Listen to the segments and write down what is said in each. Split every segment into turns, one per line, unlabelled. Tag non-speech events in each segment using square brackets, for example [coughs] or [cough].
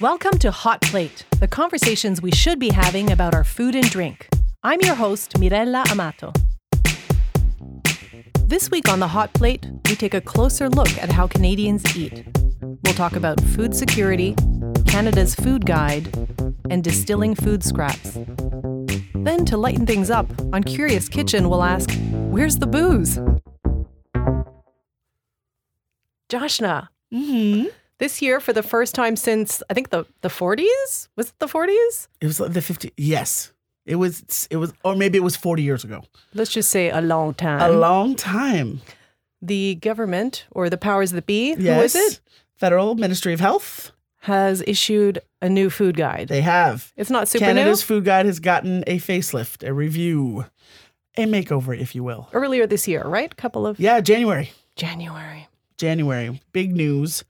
Welcome to Hot Plate, the conversations we should be having about our food and drink. I'm your host, Mirella Amato. This week on the Hot Plate, we take a closer look at how Canadians eat. We'll talk about food security, Canada's food guide, and distilling food scraps. Then, to lighten things up, on Curious Kitchen, we'll ask, Where's the booze? Joshna,
Mm-hmm.
This year, for the first time since I think the, the 40s? Was it the 40s?
It was like the 50. Yes. It was, it was, or maybe it was 40 years ago.
Let's just say a long time.
A long time.
the government or the powers that be, who
Yes.
is it,
Federal Ministry of Health.
has issued a new food guide.
They have.
It's not super
Canada's
new.
food guide has gotten a facelift, a review, a makeover, if you will.
Earlier this year, right? Couple of
Yeah, January.
January.
January. Big news.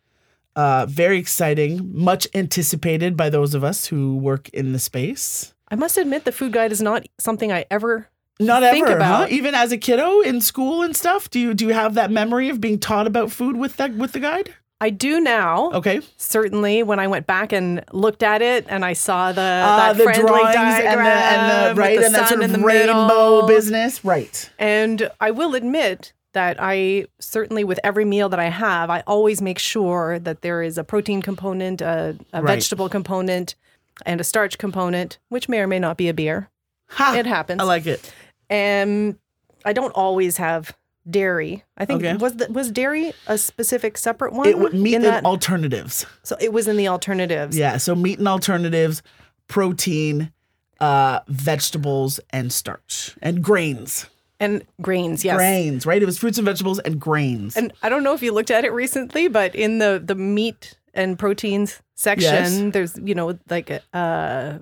Uh, very exciting. Much anticipated by those of us who work in the space.
I must admit, the food guide is not something I ever.
Not
Think
ever,
about-
huh? Even as a kiddo in school and stuff. Do you do you have that memory of being taught about food with that with the guide?
I do now.
Okay.
Certainly, when I went back and looked at it, and I saw the
Uh, the drawings and the, and the right
the
and that sort of
the
rainbow
middle.
business, right?
And I will admit that I certainly, with every meal that I have, I always make sure that there is a protein component, a, a
Right.
vegetable component, and a starch component, which may or may not be a beer.
Ha,
It happens.
I like it.
And I don't always have dairy. I think
Okay.
was the, was dairy a specific separate one?
It would meat
in
and alternatives.
so it was in the alternatives.
Yeah, so meat and alternatives, protein, uh, vegetables, and starch and grains.
And grains, yes.
Grains, right? It was fruits and vegetables and grains.
And I don't know if you looked at it recently, but in the the meat and proteins section,
Yes.
there's you know like uh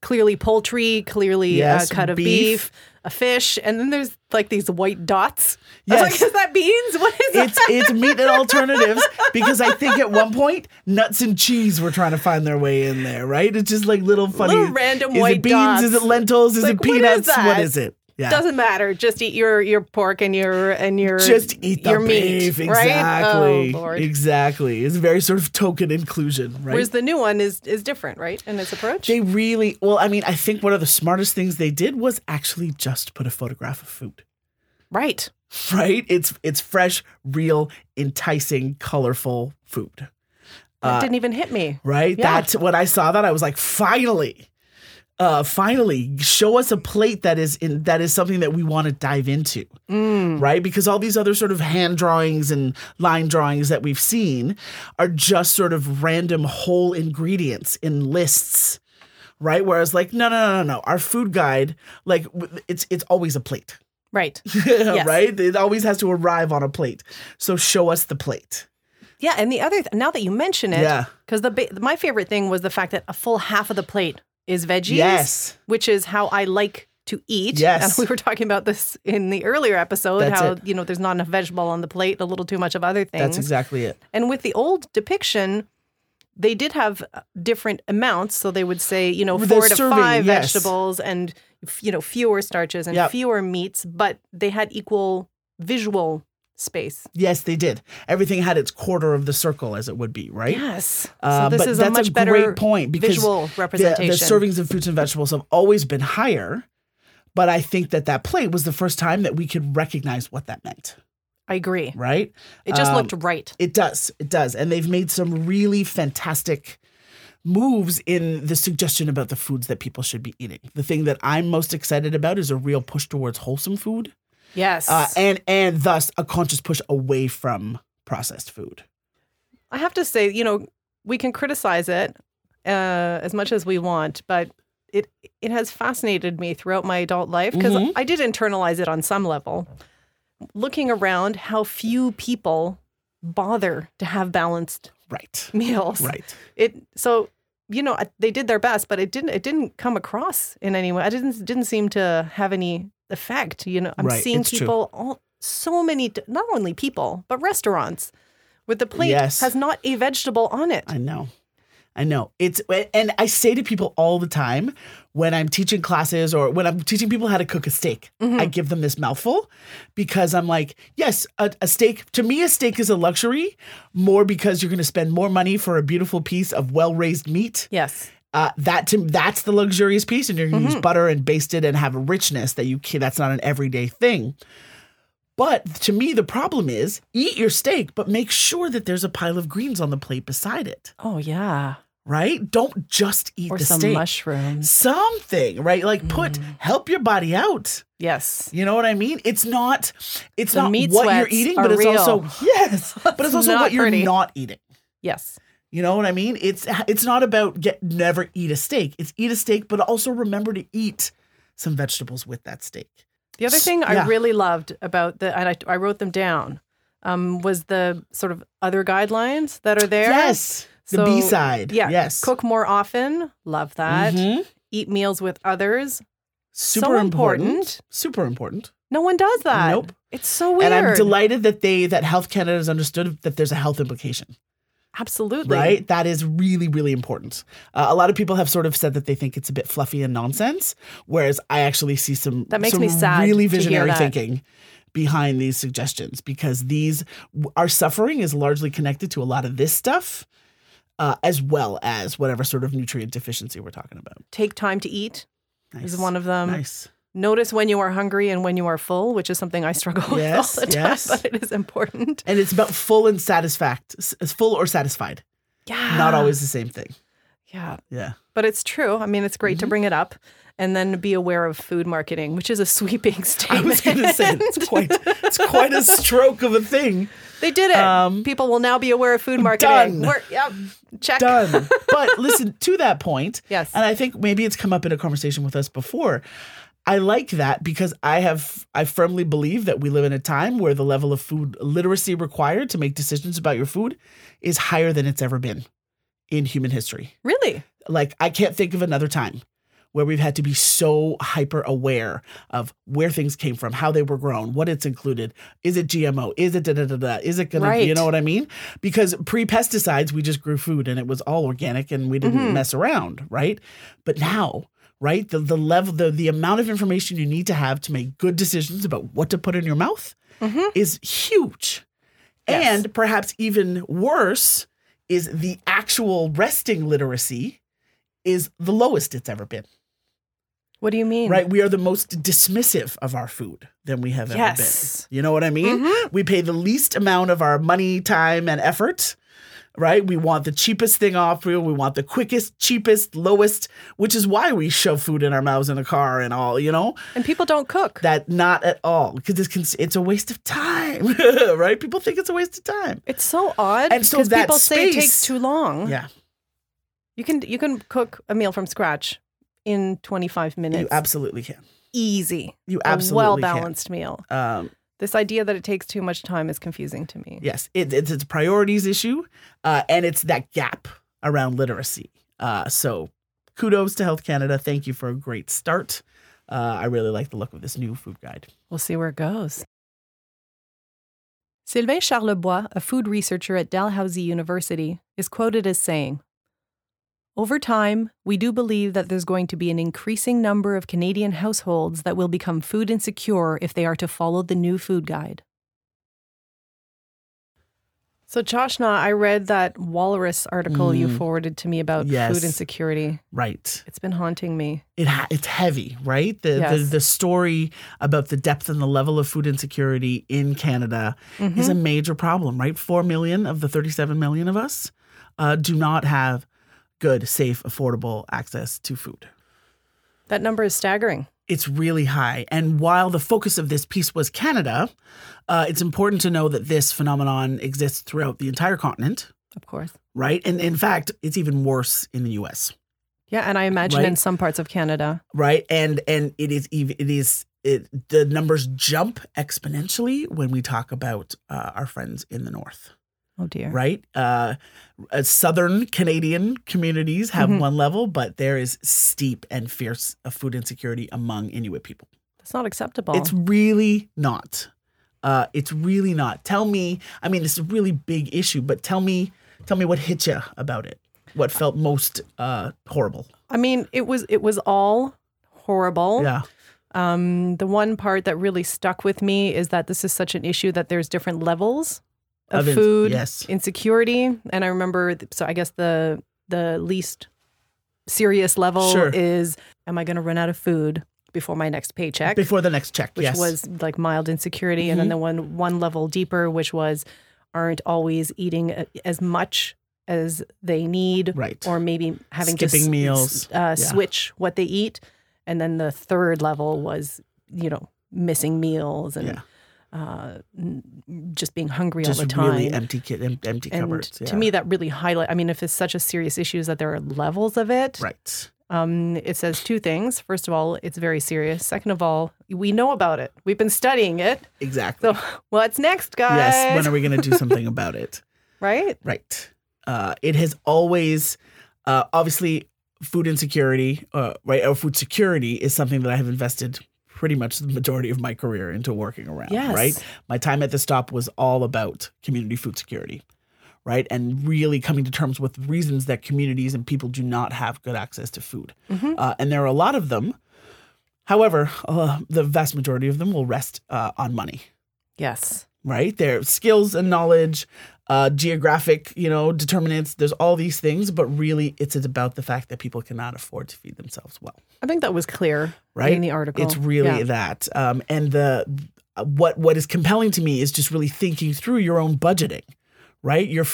clearly poultry, clearly
Yes,
a cut of
beef.
beef. a fish, and then there's like these white dots.
Yes.
like, is that beans? What is it?
it's
that?
it's meat and alternatives [laughs] because I think at one point nuts and cheese were trying to find their way in there, right? It's just like little funny
Little random
is
white
it beans? Is it lentils? Is
Like,
it peanuts? what
that?
is it? Yeah.
Doesn't matter. Just eat your your pork and your and your
just eat the
your
beef.
meat, right?
Exactly.
Oh, Lord.
Exactly. It's a very sort of token inclusion, right?
Whereas the new one is is different, right? In its approach.
they really well, I mean, I think one of the smartest things they did was actually just put a photograph of food.
right.
Right? It's it's fresh, real, enticing, colorful food.
That uh, didn't even hit me.
right?
Yeah.
That's when I saw that I was like, finally, uh, finally, show us a plate that is in that is something that we want to dive into,
Mm.
right? Because all these other sort of hand drawings and line drawings that we've seen are just sort of random whole ingredients in lists. Right, whereas like no, no, no, no, no. Our food guide, like it's it's always a plate,
Right. [laughs]
right? It always has to arrive on a plate. So show us the plate.
Yeah, and the other th- now that you mention it,
Yeah.
because the ba- my favorite thing was the fact that a full half of the plate is veggies.
Yes.
which is how I like to eat.
Yes.
and [laughs] we were talking about this in the earlier episode.
That's
how
it.
you know there's not enough vegetable on the plate, a little too much of other things.
That's exactly it.
And with the old depiction. They did have uh, different amounts, so they would say, you know,
The
four to
serving,
five
yes.
vegetables and, you know, fewer starches and
Yep.
fewer meats, but they had equal visual space.
Yes, they did. Everything had its quarter of the circle, as it would be, right?
Yes.
Uh,
so this is a much better
great point because
visual
the,
representation.
the servings of fruits and vegetables have always been higher. But I think that that plate was the first time that we could recognize what that meant,
I agree.
right?
It just
Um,
looked right.
It does. It does. And they've made some really fantastic moves in the suggestion about the foods that people should be eating. The thing that I'm most excited about is a real push towards wholesome food
Yes.
uh, and and thus a conscious push away from processed food.
I have to say, you know, we can criticize it uh, as much as we want, but it it has fascinated me throughout my adult life because
Mhm.
I did internalize it on some level. Looking around, how few people bother to have balanced
Right.
meals.
Right.
It so you know they did their best, but it didn't it didn't come across in any way. I didn't didn't seem to have any effect. You know, I'm
Right,
seeing people all so many not only people but restaurants with the plate
Yes.
has not a vegetable on it.
I know. I know. It's and I say to people all the time when I'm teaching classes or when I'm teaching people how to cook a steak, I mm-hmm. give them this mouthful because I'm like, yes, a, a steak to me a steak is a luxury more because you're going to spend more money for a beautiful piece of well-raised meat.
Yes.
Uh, that to that's the luxurious piece, and you're going to use butter and baste it and have a richness that you can. That's not an everyday thing. But to me, the problem is eat your steak, but make sure that there's a pile of greens on the plate beside it
Oh yeah.
right? Don't just eat steak.
Or
the
some
steak.
mushrooms.
Something, right? Like put
Mm.
help your body out.
Yes.
You know what I mean? It's not it's
The
not what you're eating, but it's
real.
also [laughs] yes, but it's
It's
also what you're not eating.
Yes.
You know what I mean? It's it's not about get never eat a steak. It's eat a steak, but also remember to eat some vegetables with that steak.
The other thing I really loved about the, and I, I wrote them down, um, was the sort of other guidelines that are there.
Yes. The B side.
Yeah.
Yes.
Cook more often. Love that.
Mhm.
Eat meals with others.
Super
So
important.
important.
Super important.
No one does that.
Nope.
It's so weird.
And I'm delighted that they that Health Canada has understood that there's a health implication.
Absolutely.
right? That is really, really important. Uh, a lot of people have sort of said that they think it's a bit fluffy and nonsense, whereas I actually see some
That makes
some
me sad
really visionary thinking behind these suggestions because these our suffering is largely connected to a lot of this stuff. Uh, as well as whatever sort of nutrient deficiency we're talking about.
Take time to eat
Nice.
is one of them.
nice.
Notice when you are hungry and when you are full, which is something I struggle with
Yes,
all the time,
yes.
but it is important.
And it's about full and satisfact, full or satisfied.
Yeah.
Not always the same thing.
Yeah.
Yeah.
But it's true. I mean, it's great
Mm-hmm.
to bring it up and then be aware of food marketing, which is a sweeping statement. [laughs]
I was going to say it's quite it's quite a stroke of a thing.
they did it.
Um,
People will now be aware of food marketing.
done.
We're, yep. Check.
done. But [laughs] listen, to that point,
Yes.
and I think maybe it's come up in a conversation with us before. I like that because I have I firmly believe that we live in a time where the level of food literacy required to make decisions about your food is higher than it's ever been in human history.
Really?
Like I can't think of another time where we've had to be so hyper aware of where things came from, how they were grown, what it's included. Is it GMO? Is it da da da da? Is it gonna? You know what I mean? Because pre pesticides, we just grew food and it was all organic and we didn't
Mm-hmm.
mess around, right? But now. Right, the the level, the the amount of information you need to have to make good decisions about what to put in your mouth mm-hmm. is huge,
Yes.
and perhaps even worse is the actual resting literacy is the lowest it's ever been.
What do you mean?
Right? We are the most dismissive of our food than we have
Yes.
ever been. You know what I mean? Mm-hmm. We pay the least amount of our money, time, and effort. Right? We want the cheapest thing off reel. We want the quickest, cheapest, lowest, which is why we shove food in our mouths in the car and all, you know?
And people don't cook.
That not at all. Because it's, cons- it's a waste of time. [laughs] right? People think it's a waste of time.
It's so odd
And so
people say it
space-
takes too long.
Yeah.
You can you can cook a meal from scratch in 25 minutes.
You absolutely can.
Easy.
You absolutely
well balanced meal.
Um,
This idea that it takes too much time is confusing to me.
Yes, it, it's it's a priorities issue, uh, and it's that gap around literacy. Uh, so, kudos to Health Canada. Thank you for a great start. Uh, I really like the look of this new food guide.
We'll see where it goes. Sylvain Charlebois, a food researcher at Dalhousie University, is quoted as saying Over time, we do believe that there's going to be an increasing number of Canadian households that will become food insecure if they are to follow the new food guide. So, Joshna, I read that Walrus article you
Mm.
forwarded to me about
Yes.
food insecurity.
Right.
It's been haunting me.
It ha- it's heavy, right? The, the
Yes.
the story about the depth and the level of food insecurity in Canada is a major problem, right? Four million of the 37 million of us uh, do not have good, safe, affordable access to food.
That number is staggering.
it's really high. And while the focus of this piece was Canada, uh, it's important to know that this phenomenon exists throughout the entire continent,
Of course.
right? And in fact, it's even worse in the U.S.,
Yeah, and I imagine
Right.
in some parts of Canada.
right? And and it is even it is it the numbers jump exponentially when we talk about uh, our friends in the north.
Oh dear.
right? Uh, uh, Southern Canadian communities have
Mhm.
one level, but there is steep and fierce uh, food insecurity among Inuit people.
That's not acceptable.
It's really not. Uh, it's really not. Tell me. I mean, it's a really big issue, but tell me, tell me what hit you about it. what felt most uh, horrible.
I mean, it was it was all horrible.
Yeah.
Um, the one part that really stuck with me is that this is such an issue that there's different levels of,
Of in-
food
yes.
insecurity, and I remember. So I guess the the least serious level
Sure.
is: Am I going to run out of food before my next paycheck?
Before the next check.
which
yes. Mm-hmm.
was like mild insecurity, and then the one one level deeper, which was aren't always eating a- as much as they need,
Right.
Or maybe having to
Skipping
s-
meals.
uh, switch what they eat, and then the third level was you know missing meals and
Yeah.
Uh, just being hungry
just
all the time.
really empty em- empty
and
cupboards.
to me, that really highlight. I mean, if it's such a serious issue, is that there are levels of it.
right.
Um, it says two things. First of all, it's very serious. Second of all, we know about it. We've been studying it.
Exactly.
So [laughs] what's next, guys?
yes. When are we going to do [laughs] something about it?
right?
Right. Uh, it has always, uh, obviously, food insecurity, uh, right, or food security is something that I have invested pretty much the majority of my career into working around.
Yes.
Right. My time at the stop was all about community food security, right, and really coming to terms with reasons that communities and people do not have good access to food,
Mm-hmm.
uh, and there are a lot of them. However, uh, the vast majority of them will rest uh, on money
Yes.
right? Their skills and knowledge, uh, geographic, you know, determinants. There's all these things, but really, it's about the fact that people cannot afford to feed themselves well,
I think that was clear
right?
in the article.
It's really
Yeah.
that, um, and the what what is compelling to me is just really thinking through your own budgeting. Right, your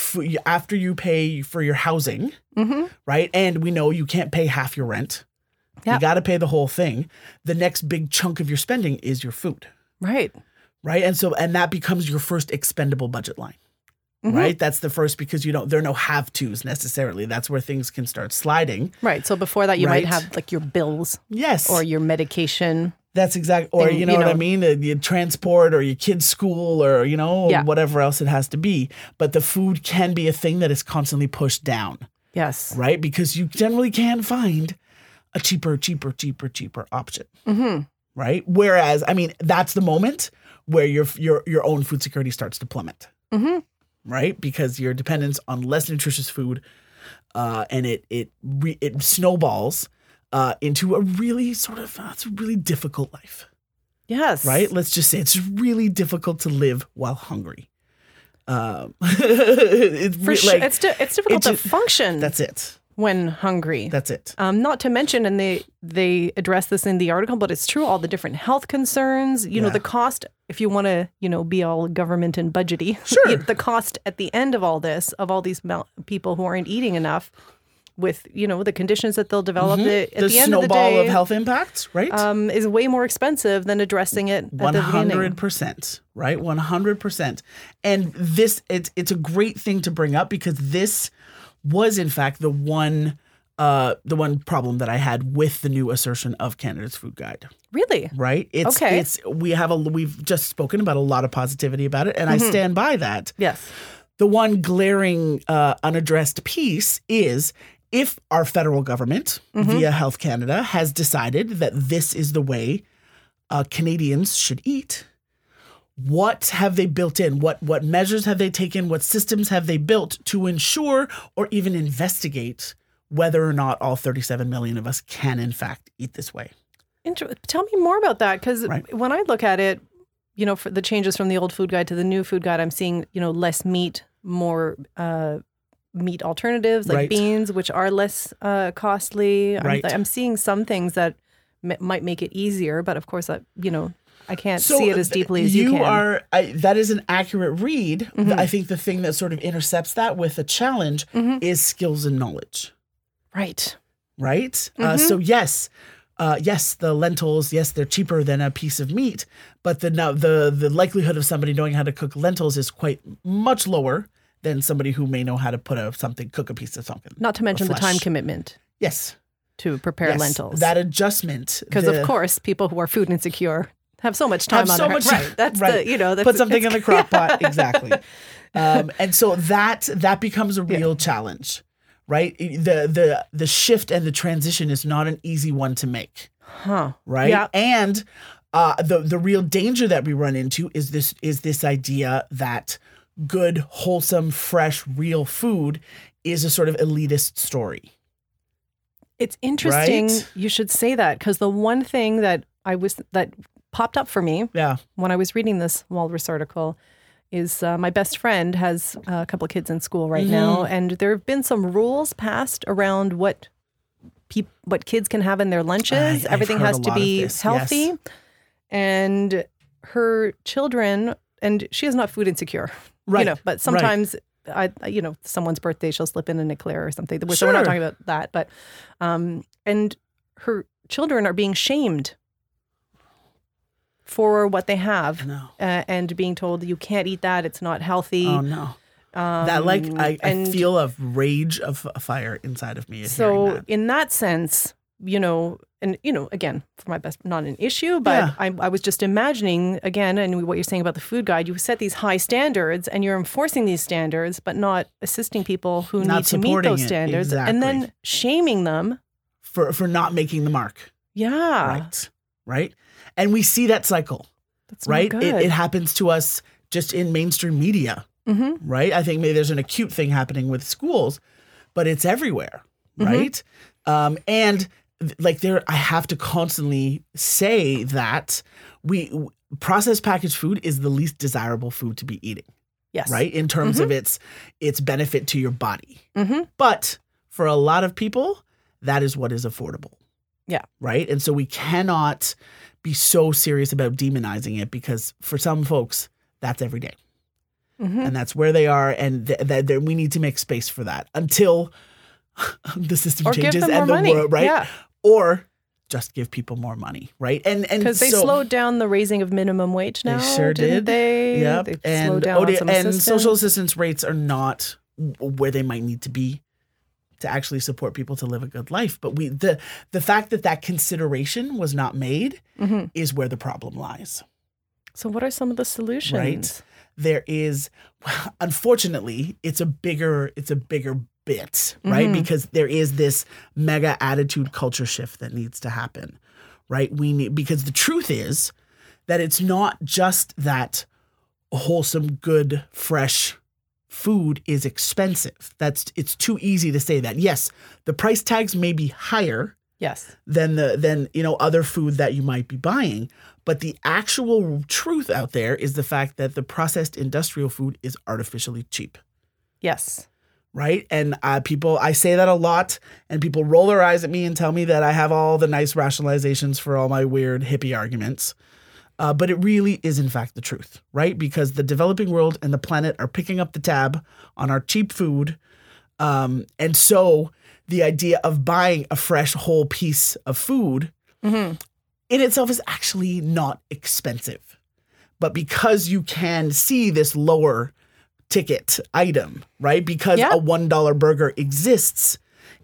after you pay for your housing,
Mhm.
right, and we know you can't pay half your rent.
Yeah.
You got to pay the whole thing. The next big chunk of your spending is your food
right.
right? And so and that becomes your first expendable budget line.
Mhm.
Right? That's the first because you don't there are no have tos necessarily. That's where things can start sliding.
Right. So before that, you might have like your bills
Yes.
or your medication.
that's exactly, or you know,
you
what I mean? Your transport or your kid's school or you know,
Yeah.
whatever else it has to be. But the food can be a thing that is constantly pushed down,
Yes.
right? Because you generally can find a cheaper, cheaper, cheaper, cheaper option.
Mm-hmm.
Right? Whereas, I mean, that's the moment where your your your own food security starts to plummet.
Mm-hmm.
Right? Because your dependence on less nutritious food, uh, and it it re- it snowballs uh, into a really sort of uh, it's a really difficult life,
Yes.
right? Let's just say it's really difficult to live while hungry. Um, [laughs] it's
For
re-
sure.
like,
it's, di- it's difficult
it
to
ju-
function
that's it.
When hungry.
That's it.
Um, not to mention, and they they address this in the article, but it's true. All the different health concerns, you know, the cost. If you want to, you know, be all government and budgety, [laughs]
Sure.
the cost at the end of all this of all these people who aren't eating enough, with you know the conditions that they'll develop. The, at
Mm-hmm. The
the, end of the
snowball
day,
of health impacts, right?
um, is way more expensive than addressing it at
One
the beginning.
hundred percent, right? One hundred percent. And this, it's it's a great thing to bring up because this was, in fact, the one, uh, the one problem that I had with the new assertion of Canada's Food Guide.
Really?
Right? It's
Okay.
it's we have a we've just spoken about a lot of positivity about it, and
Mm-hmm.
I stand by that.
Yes.
The one glaring uh, unaddressed piece is if our federal government, via Health Canada, has decided that this is the way uh, Canadians should eat, what have they built in? What what measures have they taken? What systems have they built to ensure or even investigate whether or not all 37 million of us can in fact eat this way?
Inter- tell me more about that because
Right.
when I look at it, you know, for the changes from the old food guide to the new food guide, I'm seeing you know less meat, more uh, meat alternatives like
Right.
beans, which are less uh, costly. I'm, I'm seeing some things that m- might make it easier, but of course, I, you know, I can't
So
see it as deeply as you, can. Mm-hmm.
are. I, that is an accurate read. I think the thing that sort of intercepts that with a challenge
Mm-hmm.
is skills and knowledge.
right.
right? Uh,
Mm-hmm.
so yes, uh, yes, the lentils, yes, they're cheaper than a piece of meat, but the no, the the likelihood of somebody knowing how to cook lentils is quite much lower than somebody who may know how to put a something cook a piece of something.
Not to mention the time commitment
Yes,
to prepare
yes,
lentils.
That adjustment,
because of course, people who are food insecure have so much time
have
on
so
their
much
right. [laughs] That's
right.
the you know that's,
put something in the crock [laughs] pot exactly um, and so that that becomes a real challenge right the the the shift and the transition is not an easy one to make
Huh.
right
Yeah.
and uh, the the real danger that we run into is this is this idea that good, wholesome, fresh, real food is a sort of elitist story.
It's interesting
Right?
you should say that because the one thing that I was that popped up for me
Yeah.
when I was reading this Walrus article is uh, my best friend has a couple of kids in school right now,
Mm-hmm.
and there have been some rules passed around what peop- what kids can have in their lunches.
I-
Everything has to be healthy,
yes.
and her children, and she is not food insecure,
Right.
You know, but
right.
sometimes. I, you know, someone's birthday, she'll slip in an eclair or something. So we're not talking about that, but, um, and her children are being shamed for what they have
No.
uh, and being told you can't eat that it's not healthy
Oh no.
um,
that like I, I feel a rage of a fire inside of me.
so
that.
in that sense you know and you know again for my best not an issue but
Yeah.
I, I was just imagining again and what you're saying about the food guide you set these high standards and you're enforcing these standards but not assisting people who
Not
need to meet those
it,
standards and then shaming them
for for not making the mark,
yeah
right? Right? And we see that cycle,
that's
right? It, it happens to us just in mainstream media,
hmm
right? I think maybe there's an acute thing happening with schools, but it's everywhere,
Mhm.
right? Um, and like there, I have to constantly say that we processed packaged food is the least desirable food to be eating,
yes
right? In terms of its its benefit to your body.
hmm
But for a lot of people, that is what is affordable.
Yeah.
Right. And so we cannot be so serious about demonizing it because for some folks, that's every day
hmm
and that's where they are. And th- th- th- we need to make space for that until [laughs] the system
or
changes and the
money
world, right?
yeah
Or just give people more money, right? And and
Because they
so-
slowed down the raising of minimum wage now.
sure
didn't
did.
They?
Yep.
They
and
slowed down on
OD and
assistance.
social assistance rates are not where they might need to be to actually support people to live a good life. But we the the fact that that consideration was not made
Mhm.
is where the problem lies.
So, what are some of the solutions?
Right. There is, unfortunately, it's a bigger it's a bigger bit, right?
Mhm.
Because there is this mega attitude culture shift that needs to happen, right? We need because the truth is that it's not just that wholesome, good, fresh food is expensive. That's it's too easy to say that. Yes, the price tags may be higher
Yes.
than the than you know other food that you might be buying, but the actual truth out there is the fact that the processed industrial food is artificially cheap
Yes.
right? And uh, people, I say that a lot, and people roll their eyes at me and tell me that I have all the nice rationalizations for all my weird hippie arguments. Uh, but it really is, in fact, the truth, right? Because the developing world and the planet are picking up the tab on our cheap food. Um, and so the idea of buying a fresh, whole piece of food
hmm
in itself is actually not expensive. But because you can see this lower ticket item, right? Because
Yeah.
a $1 burger exists,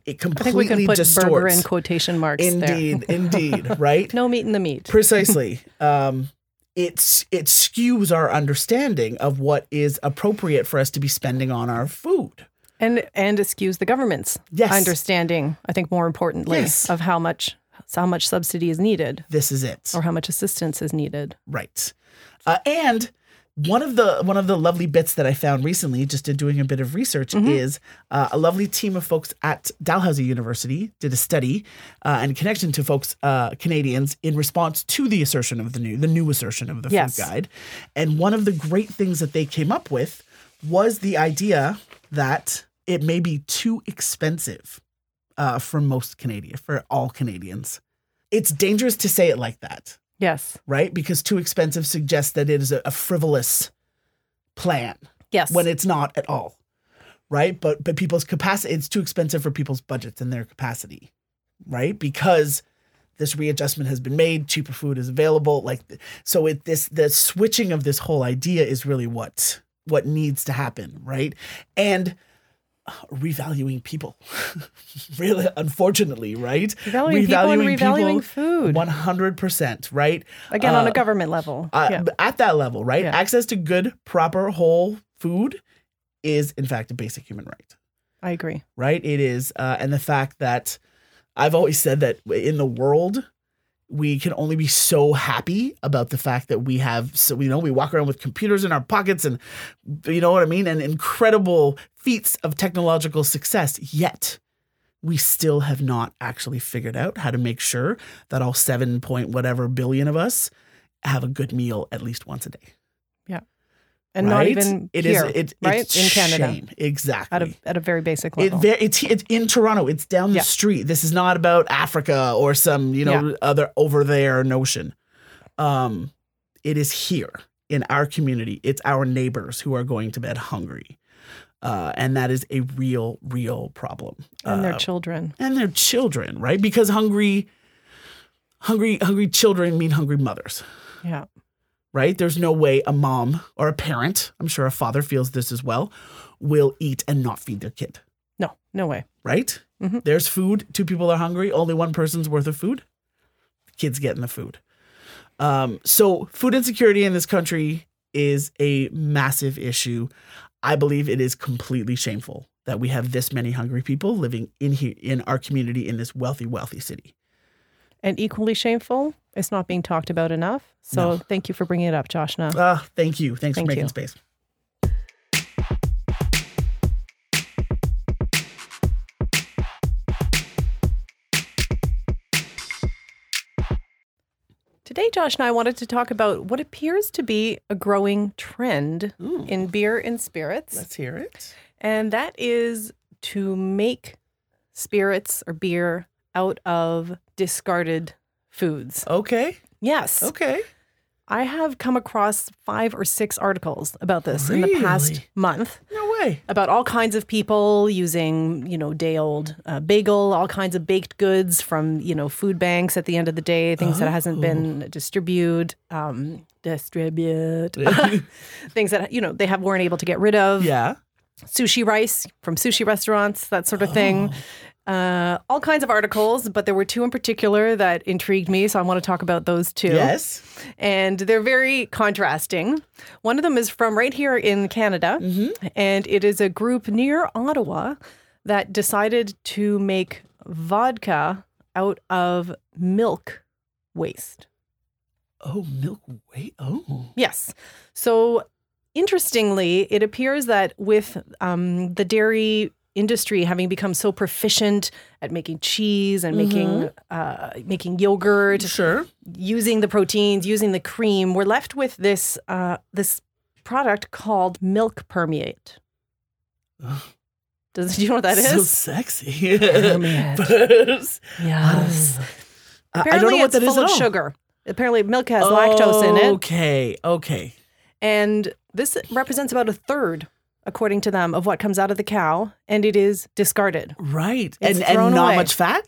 it completely I
think we can put
distorts.
burger in quotation marks
indeed,
there.
indeed, [laughs] right?
no meat in the meat.
Precisely. [laughs] Um, it's it skews our understanding of what is appropriate for us to be spending on our food.
And and excuse the government's
Yes.
understanding, I think more importantly,
Yes.
of how much how much subsidy is needed
This is it.
or how much assistance is needed.
Right. Uh, and one of the one of the lovely bits that I found recently, just in doing a bit of research, is uh, a lovely team of folks at Dalhousie University did a study uh, and connection to folks uh, Canadians in response to the assertion of the new the new assertion of the
Yes.
food guide. And one of the great things that they came up with was the idea that it may be too expensive uh, for most Canadian for all Canadians. It's dangerous to say it like that
Yes.
right? Because too expensive suggests that it is a, a frivolous plan
Yes.
when it's not at all, right? But but people's capacity it's too expensive for people's budgets and their capacity, right? Because this readjustment has been made, cheaper food is available, like so it this the switching of this whole idea is really what what needs to happen, right? And revaluing people, [laughs] really, unfortunately, right?
revaluing people and revaluing
people
food.
One hundred percent, right?
Again, on
uh,
a government level.
uh,
yeah.
at that level, right?
Yeah.
Access to good, proper, whole food is, in fact, a basic human right,
I agree.
right? It is. Uh, and the fact that I've always said that in the world, we can only be so happy about the fact that we have so we know we walk around with computers in our pockets and you know what I mean? And incredible feats of technological success. Yet we still have not actually figured out how to make sure that all 7 point whatever billion of us have a good meal at least once a day
and not even
It is.
here,
it,
right
it's
in Canada
shame. exactly
at a at a very basic level.
ve- it's it's in Toronto. It's down the
Yeah.
street. This is not about Africa or some you know
Yeah.
other over there notion. Um, it is here in our community. It's our neighbors who are going to bed hungry, uh, and that is a real, real problem.
and their
Uh,
children.
and their children, right? Because hungry, hungry, hungry children mean hungry mothers
Yeah.
Right? There's no way a mom or a parent, I'm sure a father feels this as well, will eat and not feed their kid,
No, no way.
right?
Mhm.
There's food, two people are hungry, only one person's worth of food. Kids getting the food. Um, so, food insecurity in this country is a massive issue. I believe it is completely shameful that we have this many hungry people living in here in our community in this wealthy, wealthy city.
And equally shameful, it's not being talked about enough. So
No.
thank you for bringing it up, Joshna.
Ah, thank you. Thanks
Thank
for making
you.
space.
Today, Josh and I wanted to talk about what appears to be a growing trend
Ooh,
in beer and spirits.
let's hear it.
And that is to make spirits or beer out of discarded foods.
Okay.
Yes.
Okay.
I have come across five or six articles about this in the past month
No way.
about all kinds of people using, you know, day old uh, bagel, all kinds of baked goods from, you know, food banks at the end of the day, things that hasn't been distributed, um, distribute, [laughs] [laughs] things that, you know, they have weren't able to get rid of.
yeah.
Sushi rice from sushi restaurants, that sort of thing. Uh, all kinds of articles, but there were two in particular that intrigued me. So I want to talk about those two
Yes.
and they're very contrasting. One of them is from right here in Canada, and it is a group near Ottawa that decided to make vodka out of milk waste.
Oh, milk. Wait. Oh.
Yes. So, interestingly, it appears that with um, the dairy industry having become so proficient at making cheese and making uh, making yogurt,
Sure.
using the proteins, using the cream, we're left with this uh, this product called milk permeate. Does do you know what that is?
So sexy.
Permeate. [laughs]
But-
yes.
I- I
Apparently,
don't know what
it's
that is
full
at
of
all.
sugar. Apparently, milk has lactose in it,
Okay. Okay.
and this represents about a third, according to them, of what comes out of the cow, and it is discarded.
Right.
It's
and and not
away.
much fat.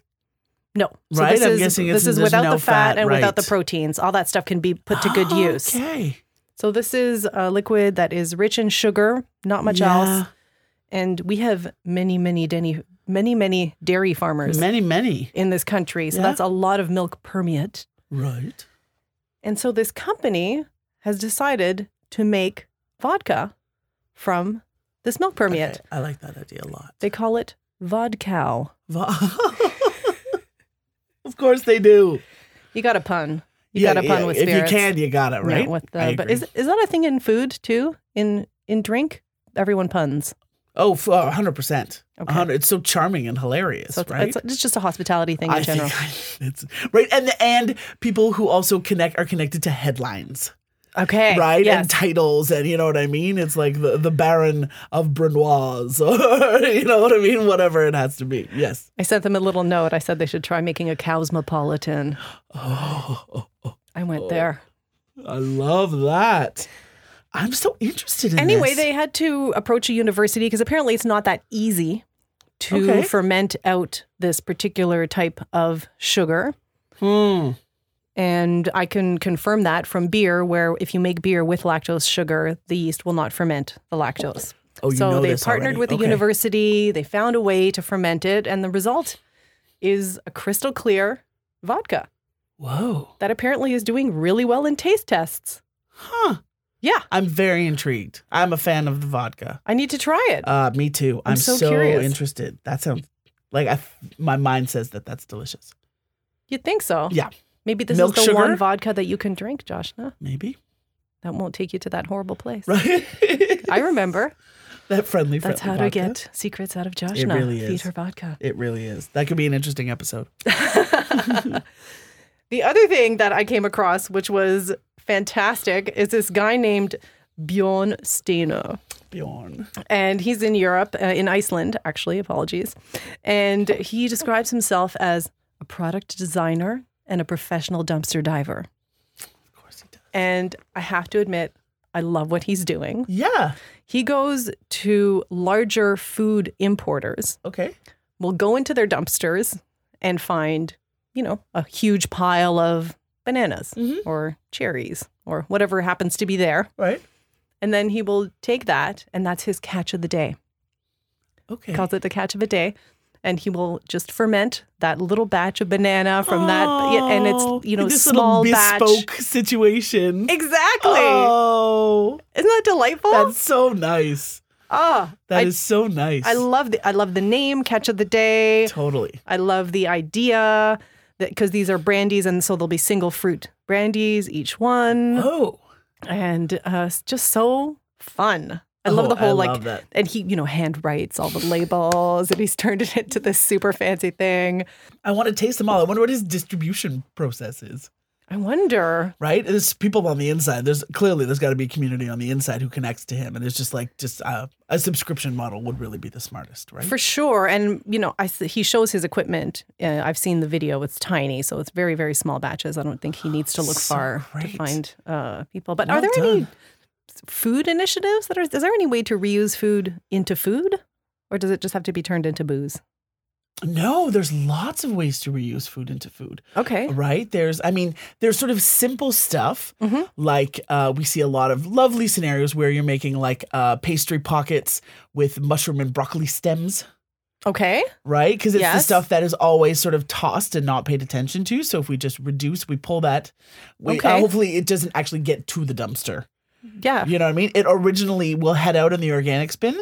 No, so
Right,
This
I'm
is,
guessing
this
it's-
is without
no
the fat,
fat,
and without the proteins. All that stuff can be put to good oh, use.
Okay.
So this is a liquid that is rich in sugar, not much
Yeah.
else, and we have many, many, many, many, many dairy farmers
Many, many.
in this country. So
Yeah.
that's a lot of milk permeate.
Right.
And so this company has decided to make vodka from this milk permeate.
Okay, I like that idea a lot.
They call it Vodkow.
Va- [laughs] of course they do.
You got a pun. You got a pun with spirits.
if you can, you got it
Yeah,
right.
with the, but is is that a thing in food too? In in drink, everyone puns.
oh, f- uh, 100%.
Okay.
100 It's so charming and hilarious,
So it's,
right?
it's, it's just a hospitality thing in
I
general.
think [laughs] it's right, and and people who also connect are connected to headlines,
okay.
right?
Yes.
And titles, and you know what I mean. It's like the the Baron of Brunoise, [laughs] or you know what I mean. Whatever it has to be. Yes.
I sent them a little note. I said they should try making a cosmopolitan.
Oh, [gasps]
I went there.
I love that. I'm so interested in this.
Anyway,
this.
they had to approach a university because apparently it's not that easy to
Okay.
ferment out this particular type of sugar.
Hmm.
And I can confirm that from beer, where if you make beer with lactose sugar, the yeast will not ferment the lactose.
Oh, you
so
know
they
this
partnered
already.
with the
Okay.
university. They found a way to ferment it, and the result is a crystal clear vodka
Whoa.
that apparently is doing really well in taste tests.
Huh.
Yeah,
I'm very intrigued. I'm a fan of the vodka.
I need to try it.
Uh, me too. I'm,
I'm so
so, interested. That sounds like I, my mind says that that's delicious.
You'd think so.
Yeah.
Maybe this
Milk
is the
sugar?
one vodka that you can drink, Joshna.
Maybe.
That won't take you to that horrible place.
Right?
I remember. [laughs]
that friendly,
That's how
friendly
to
vodka.
get secrets out of Joshna.
really
Feed her vodka.
It really is. That could be an interesting episode. [laughs] [laughs]
The other thing that I came across, which was fantastic, is this guy named Bjorn Steinar.
Bjorn.
and he's in Europe, uh, in Iceland, actually, apologies. And he describes himself as a product designer and a professional dumpster diver.
Of course he does.
And I have to admit, I love what he's doing.
Yeah.
He goes to larger food importers,
Okay.
will go into their dumpsters and find, you know, a huge pile of bananas
Mhm.
or cherries or whatever happens to be there.
Right.
And then he will take that, and that's his catch of the day.
Okay.
He calls it the catch of a day. And he will just ferment that little batch of banana from that, and
Oh,
it's you know
this
small
little
batch.
bespoke situation.
Exactly.
Oh,
Isn't that delightful?
that's so nice.
oh,
That
I,
is so nice.
I love the I love the name catch of the day.
totally.
I love the idea that because these are brandies, and so there'll be single fruit brandies each one,
Oh,
and uh, just so fun. I love
Oh,
the whole like
that.
and he you know hand writes all the labels and he's turned it into this super fancy thing.
I want to taste them all. I wonder what his distribution process is.
I wonder.
Right? There's people on the inside. There's clearly there's got to be a community on the inside who connects to him, and it's just like just uh, a subscription model would really be the smartest, right?
For sure, and you know, I he shows his equipment. Uh, I've seen the video; it's tiny, so it's very, very small batches. I don't think he needs to look
So
far
great.
to find uh, people. But
Well
are there any
done.
Food initiatives that are? Is there any way to reuse food into food, or does it just have to be turned into booze?
no, there's lots of ways to reuse food into food.
Okay,
right there's i mean there's sort of simple stuff
Mhm.
like uh, we see a lot of lovely scenarios where you're making like uh, pastry pockets with mushroom and broccoli stems
okay,
right because it's the stuff that is always sort of tossed and not paid attention to so if we just reduce we pull that we, uh,
Okay.
hopefully it doesn't actually get to the dumpster
yeah,
you know what i mean? It originally will head out in the organics bin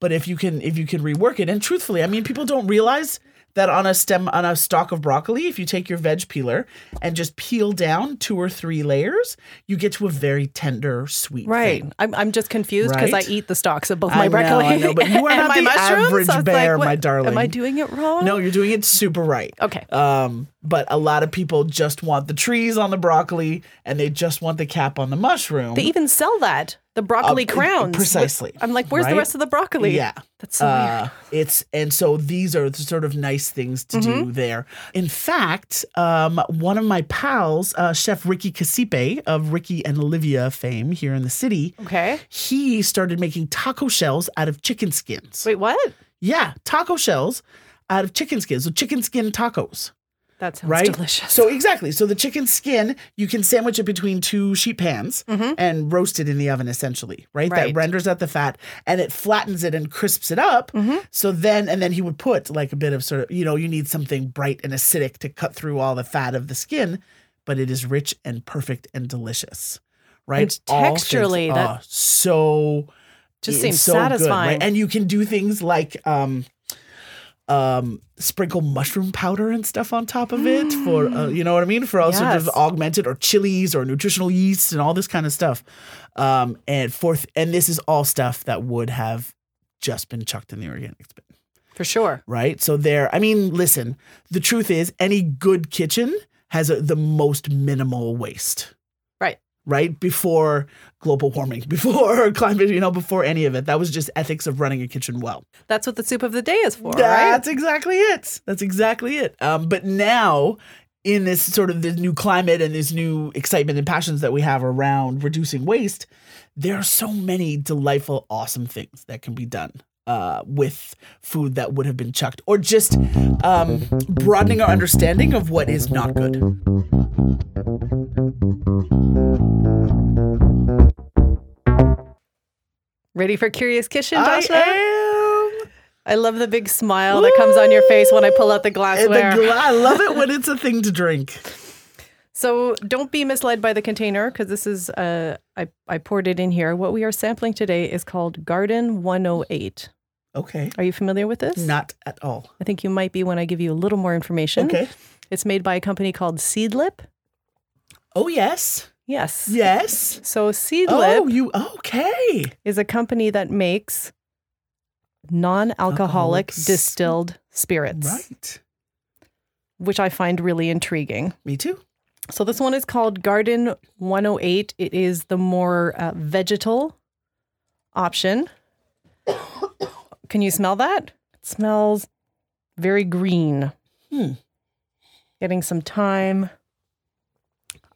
but if you can if you can rework it and truthfully i mean people don't realize that on a stem on a stalk of broccoli if you take your veg peeler and just peel down two or three layers you get to a very tender sweet
right.
thing.
I'm I'm just confused because
Right?
I eat the stalks of both
I
my
know,
broccoli
I know, but you [laughs] are
and
not
my
the
mushrooms.
average bear,
like,
my darling.
Am I doing it wrong?
no you're doing it super right
Okay.
um but a lot of people just want the trees on the broccoli and they just want the cap on the mushroom
They even sell that the broccoli
Uh,
crowns.
precisely,
I'm like, where's the rest of the broccoli?
yeah
That's so weird.
uh, it's and so these are the sort of nice things to
Mm-hmm.
do there. In fact, um, one of my pals, uh, Chef Ricky Casipe of Ricky and Olivia fame here in the city,
Okay.
he started making taco shells out of chicken skins.
Wait, what?
Yeah, taco shells out of chicken skins. So chicken skin tacos
That sounds
right?
delicious.
So exactly. So the chicken skin, you can sandwich it between two sheet pans and roast it in the oven essentially, right?
Mm-hmm. Right.
That renders out the fat and it flattens it and crisps it up.
Mm-hmm.
So then and then he would put like a bit of sort of, you know, you need something bright and acidic to cut through all the fat of the skin, but it is rich and perfect and delicious. Right?
And
All things-
texturally, that-
oh, so
Just seems
so good, right?
satisfying.
And you can do things like um um sprinkle mushroom powder and stuff on top of it for uh, you know what I mean for all sort of augmented or chilies or nutritional yeast and all this kind of stuff. Um and fourth and this is all stuff that would have just been chucked in the organics bin
For sure.
right? So there, I mean, listen, the truth is, any good kitchen has a, the most minimal waste,
Right.
right? Before global warming, [laughs] before climate, you know, before any of it. That was just ethics of running a kitchen well.
That's what the soup of the day is for, right?
That's exactly it. That's exactly it. Um, but now, in this sort of this new climate and this new excitement and passions that we have around reducing waste, there are so many delightful, awesome things that can be done. Uh, with food that would have been chucked, or just um, broadening our understanding of what is not good.
Ready for Curious Kitchen,
I am.
I love the big smile that comes on your face when I pull out the
And the
glassware.
gla- I love it when it's a thing to drink.
So don't be misled by the container because this is uh, I I poured it in here. What we are sampling today is called Garden 108.
Okay.
Are you familiar with this?
Not at all.
I think you might be when I give you a little more information.
Okay.
It's made by a company called Seedlip,
Oh yes.
Yes.
Yes.
So Seedlip
Oh, you okay.
is a company that makes non-alcoholic
Alcoholics.
distilled spirits,
Right.
which I find really intriguing.
Me too.
So this one is called Garden 108. It is the more uh, vegetal option. [coughs] Can you smell that? It smells very green.
Hmm.
Getting some thyme.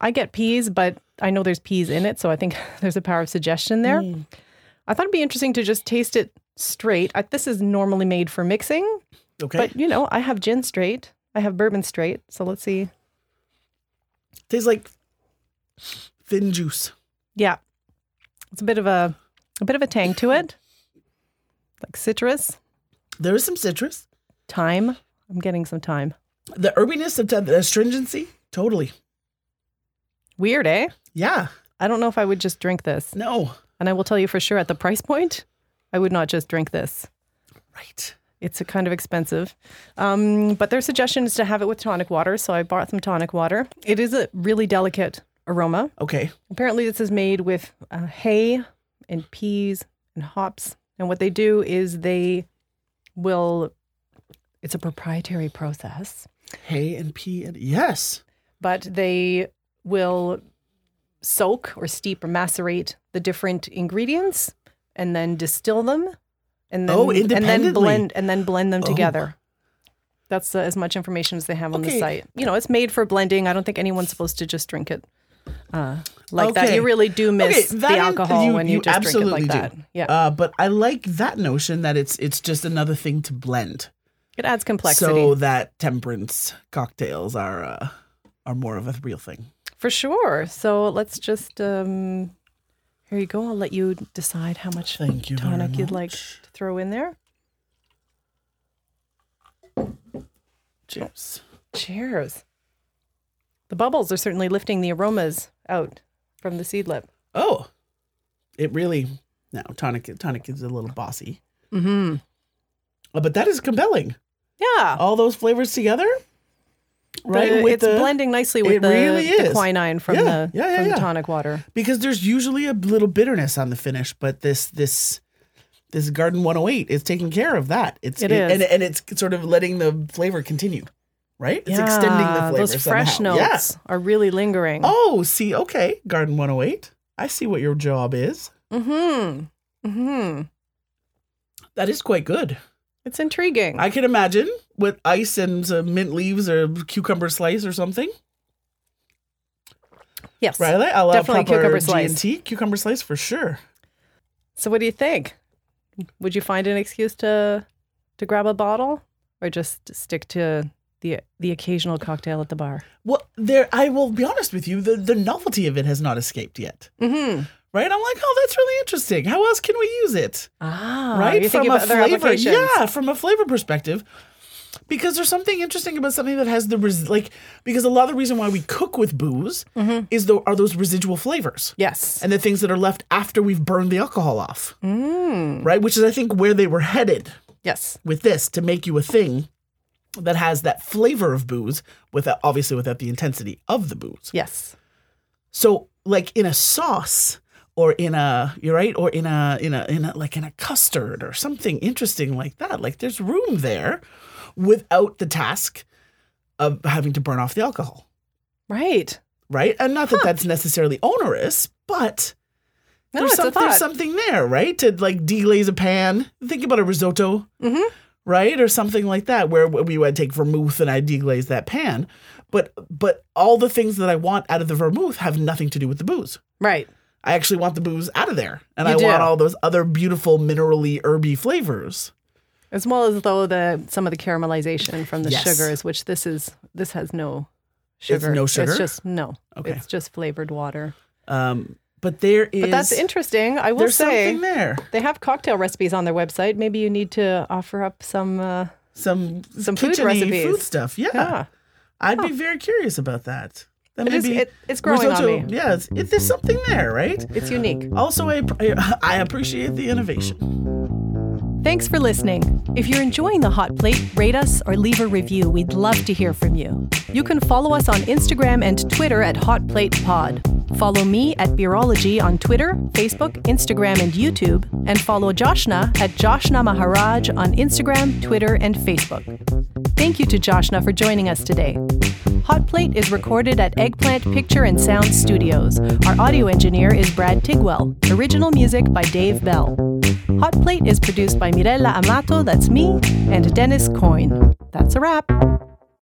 I get peas, but I know there's peas in it, so I think [laughs] there's a power of suggestion there.
Mm.
I thought it'd be interesting to just taste it straight. I, this is normally made for mixing,
Okay.
but you know, I have gin straight, I have bourbon straight. So let's see.
Tastes like thin juice.
Yeah. It's a bit of a a bit of a tang to it. Like citrus,
There is some citrus.
thyme. I'm getting some thyme.
The herbiness of the astringency. Totally.
Weird, eh?
Yeah.
I don't know if I would just drink this.
No.
And I will tell you for sure at the price point, I would not just drink this.
Right.
It's a kind of expensive. Um, but their suggestion is to have it with tonic water. So I bought some tonic water. It is a really delicate aroma.
Okay.
Apparently, this is made with uh, hay and peas and hops. And what they do is they will, it's a proprietary process,
Hay and pea and yes.
but they will soak or steep or macerate the different ingredients and then distill them and then,
Oh,
and then blend and then blend them
Oh.
together. That's uh, as much information as they have on the site. You know, it's made for blending. I don't think anyone's supposed to just drink it uh, like that. You really do miss
Okay,
the alcohol
you-
when you,
you
just drink it like
absolutely
that. Yeah,
Uh, but I like that notion that it's it's just another thing to blend,
it adds complexity
so that temperance cocktails are uh, are more of a real thing.
For sure. So let's just um, here you go. I'll let you decide how much
Thank you.
tonic you'd like to throw in there.
Cheers.
Cheers. The bubbles are certainly lifting the aromas out from the Seedlip.
Oh, it really no tonic. Tonic is a little bossy,
Mm-hmm.
Uh, but that is compelling.
Yeah.
All those flavors together, right?
The- it's
the,
blending nicely with the,
really
the quinine from
Yeah,
the
yeah, yeah,
from
yeah.
the tonic water.
because there's usually a little bitterness on the finish, but this this this Garden 108 is taking care of that. It's
It is.
and and it's sort of letting the flavor continue, right? It's extending the flavor.
Those fresh
somehow.
notes are really lingering.
Oh, see, okay, Garden 108. I see what your job is.
Mm-hmm. Mm-hmm.
That is quite good.
It's intriguing.
I can imagine with ice and some mint leaves or cucumber slice or something.
yes.
Riley, I love
Definitely cucumber slice.
G&T, cucumber slice for sure.
So what do you think? Would you find an excuse to to grab a bottle or just stick to the the occasional cocktail at the bar?
Well, there I will be honest with you, the, the novelty of it has not escaped yet.
Mm-hmm.
Right? I'm like, oh, that's really interesting. How else can we use it?
Ah,
right? From a flavor. Yeah, from a flavor perspective. Because there's something interesting about something that has the res- like because a lot of the reason why we cook with booze
Mm-hmm.
is the are those residual flavors.
Yes.
And the things that are left after we've burned the alcohol off.
Mm.
Right? Which is I think where they were headed
Yes.
with this to make you a thing that has that flavor of booze without obviously without the intensity of the booze.
Yes.
So like in a sauce or in a you're right or in a in a in a like in a custard or something interesting like that. Like there's room there without the task of having to burn off the alcohol.
Right.
Right? And not that that's necessarily onerous, but
No,
there's, some- there's something there, right? To like deglaze a pan. Think about a risotto,
Mhm.
right? Or something like that, where we would take vermouth and I deglaze that pan. But but all the things that I want out of the vermouth have nothing to do with the booze.
Right.
I actually want the booze out of there, and
You
I
do.
want all those other beautiful minerally herby flavors.
As well as though the some of the caramelization from the
Yes.
sugars, which this is this has no sugar.
no sugar?
It's just no.
Okay.
It's just flavored water.
Um, but there is
But that's interesting. I will
there's
say
something there.
they have cocktail recipes on their website. Maybe you need to offer up some. Uh,
Some
Some food recipes.
food stuff. Yeah,
yeah,
I'd be very curious about that. That
it is. It, it's growing on me.
Yeah, it's, it, there's something there, right?
It's unique.
Also, I, I appreciate the innovation.
Thanks for listening. If you're enjoying the hot plate, rate us or leave a review. We'd love to hear from you. You can follow us on Instagram and Twitter at Hot Plate Pod. Follow me at Beerology on Twitter, Facebook, Instagram, and YouTube, and follow Joshna at Joshna Maharaj on Instagram, Twitter, and Facebook. Thank you to Joshna for joining us today. Hot Plate is recorded at Eggplant Picture and Sound Studios. Our audio engineer is Brad Tigwell. Original music by Dave Bell. Hot Plate is produced by Mirella Amato, that's me, and Dennis Coyne. That's a wrap.